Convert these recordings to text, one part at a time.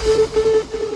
Hey, yeah.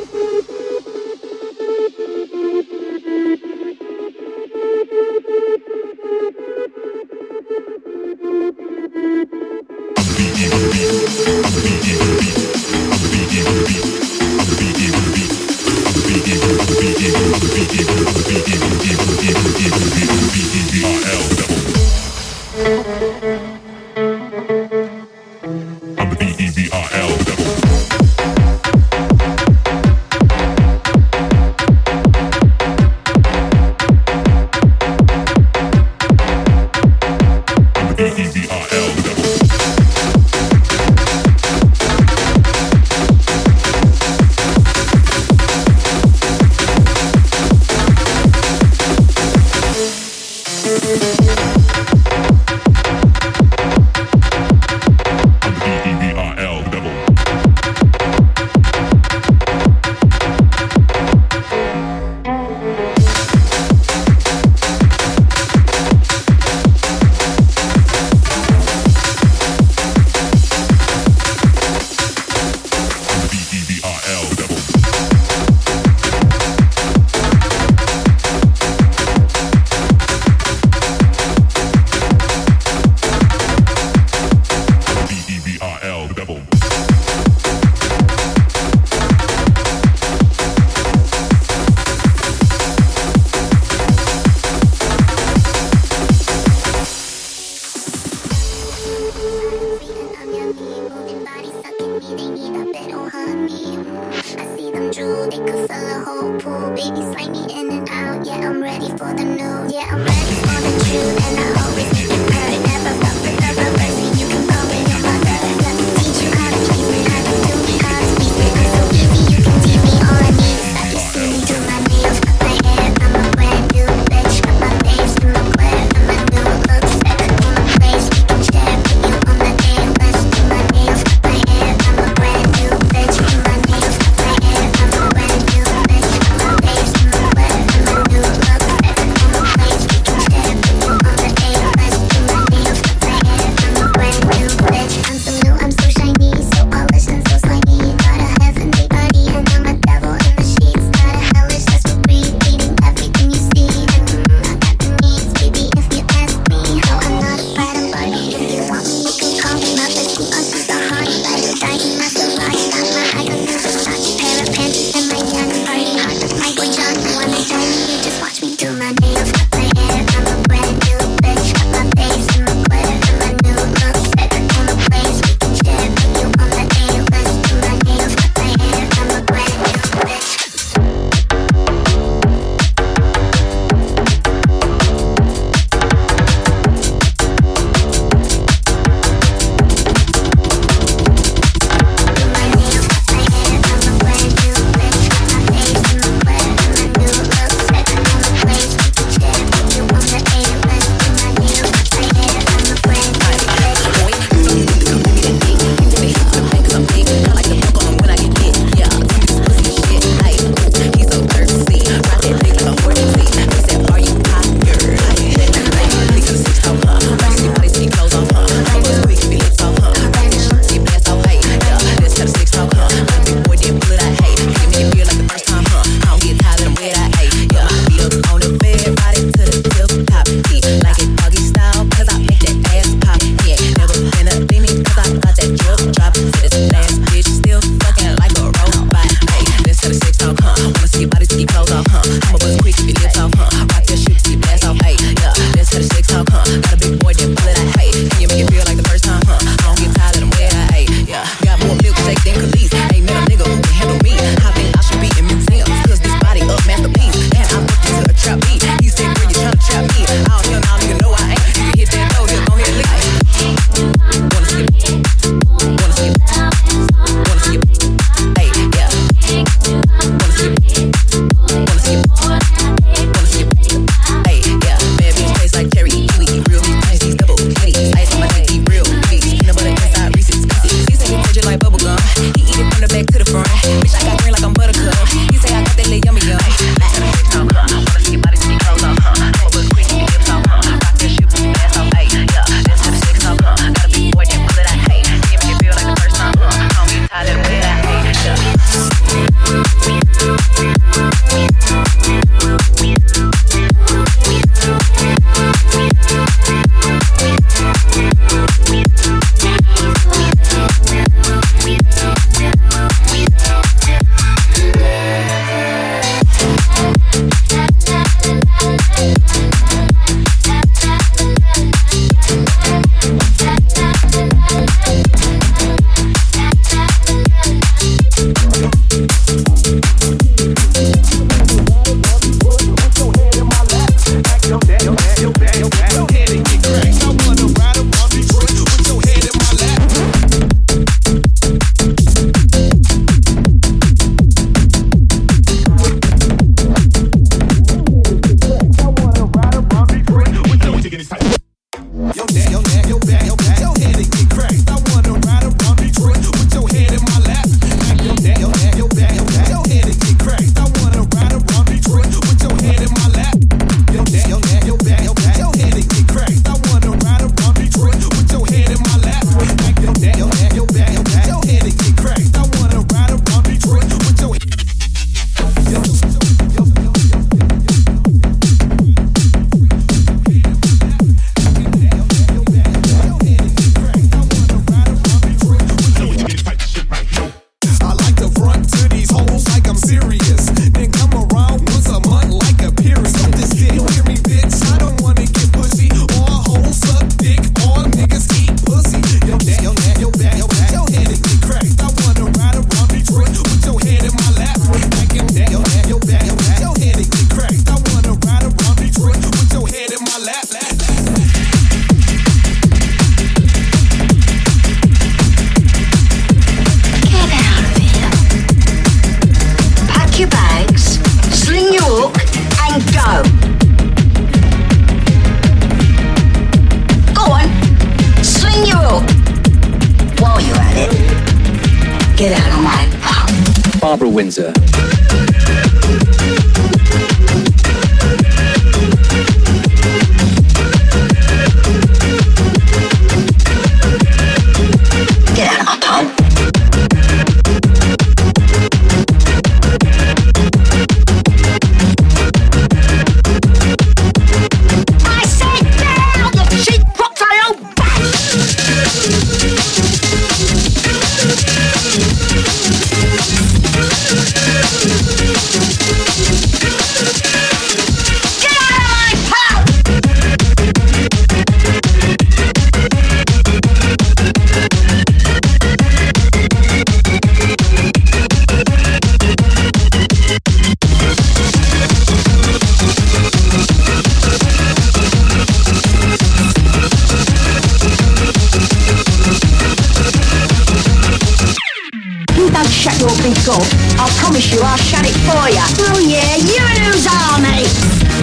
Shut your big gob. I promise you I'll shut it for you. Oh yeah, you lose army.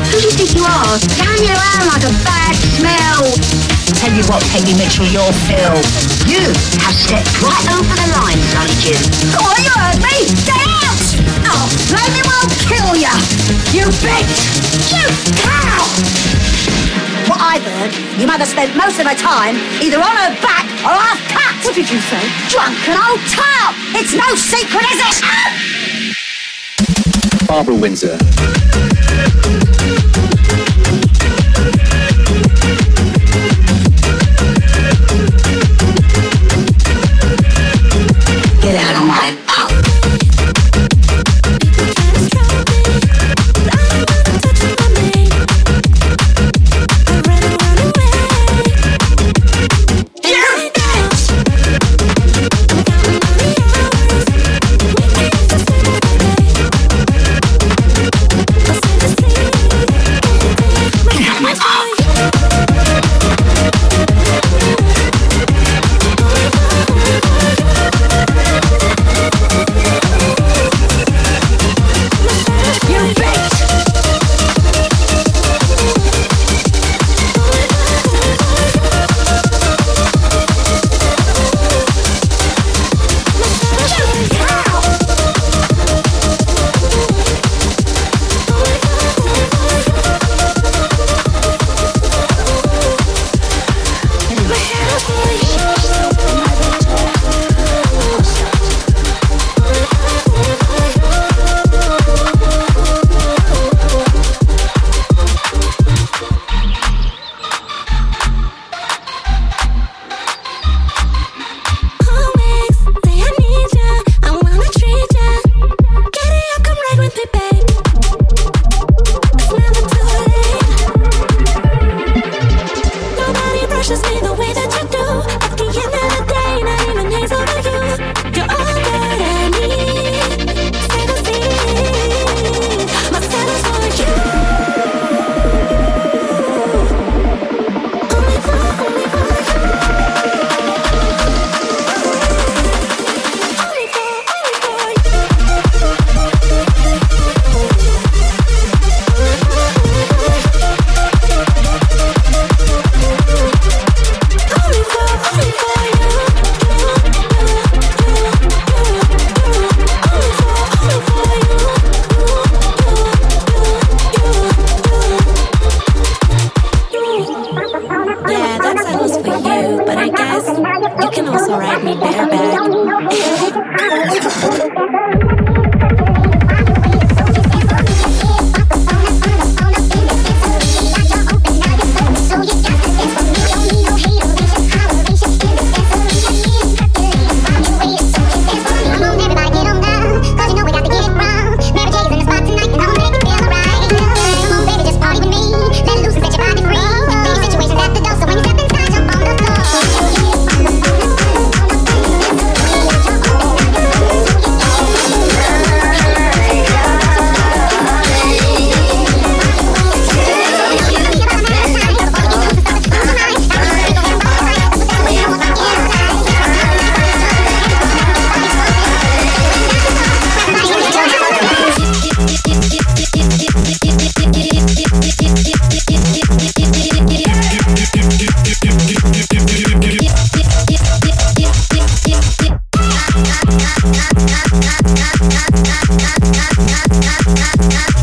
Who do you think you are? Going around like a bad smell. Tell you what, Peggy Mitchell, you're filled. You have stepped right over the line, Sonny Jim. On, you heard me. Get out! Oh, maybe we'll kill you. You bitch! You cow! What I've heard, your mother spent most of her time either on her back or half cut. What did you say? Drunken old tart! It's no secret, is it? Barbara Windsor. Not, not, not, not, not.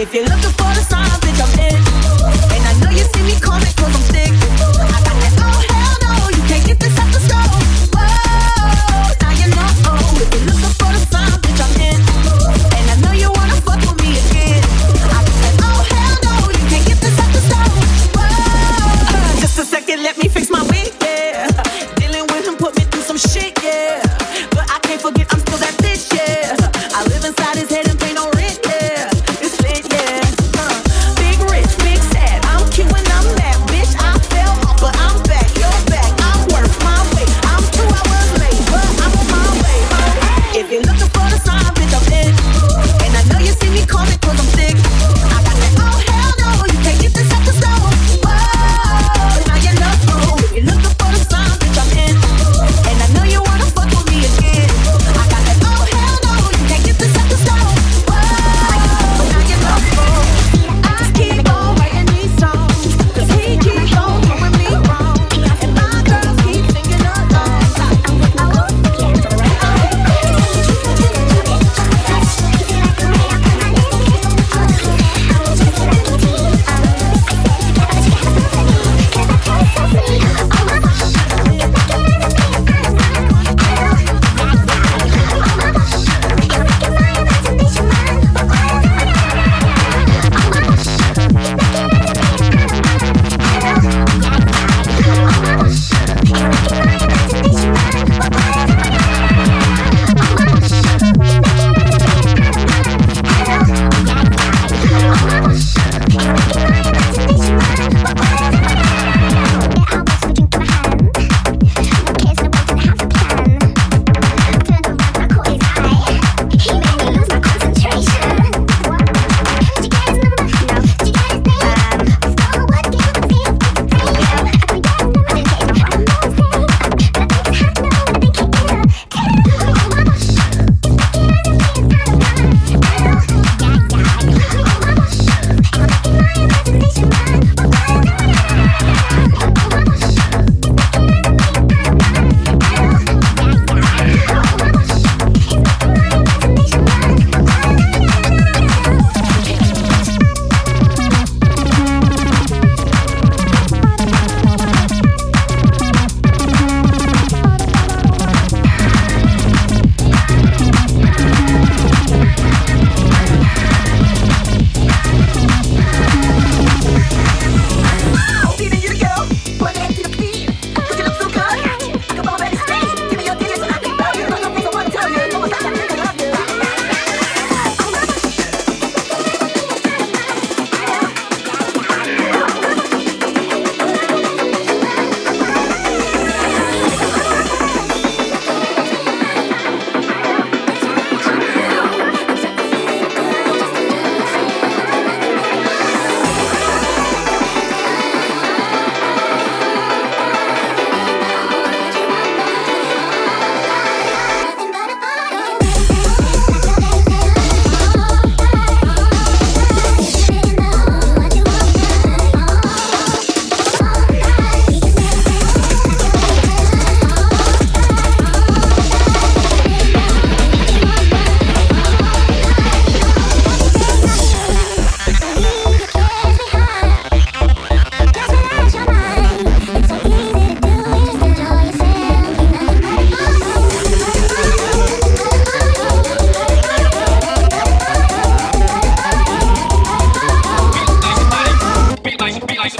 If you're looking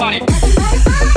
body.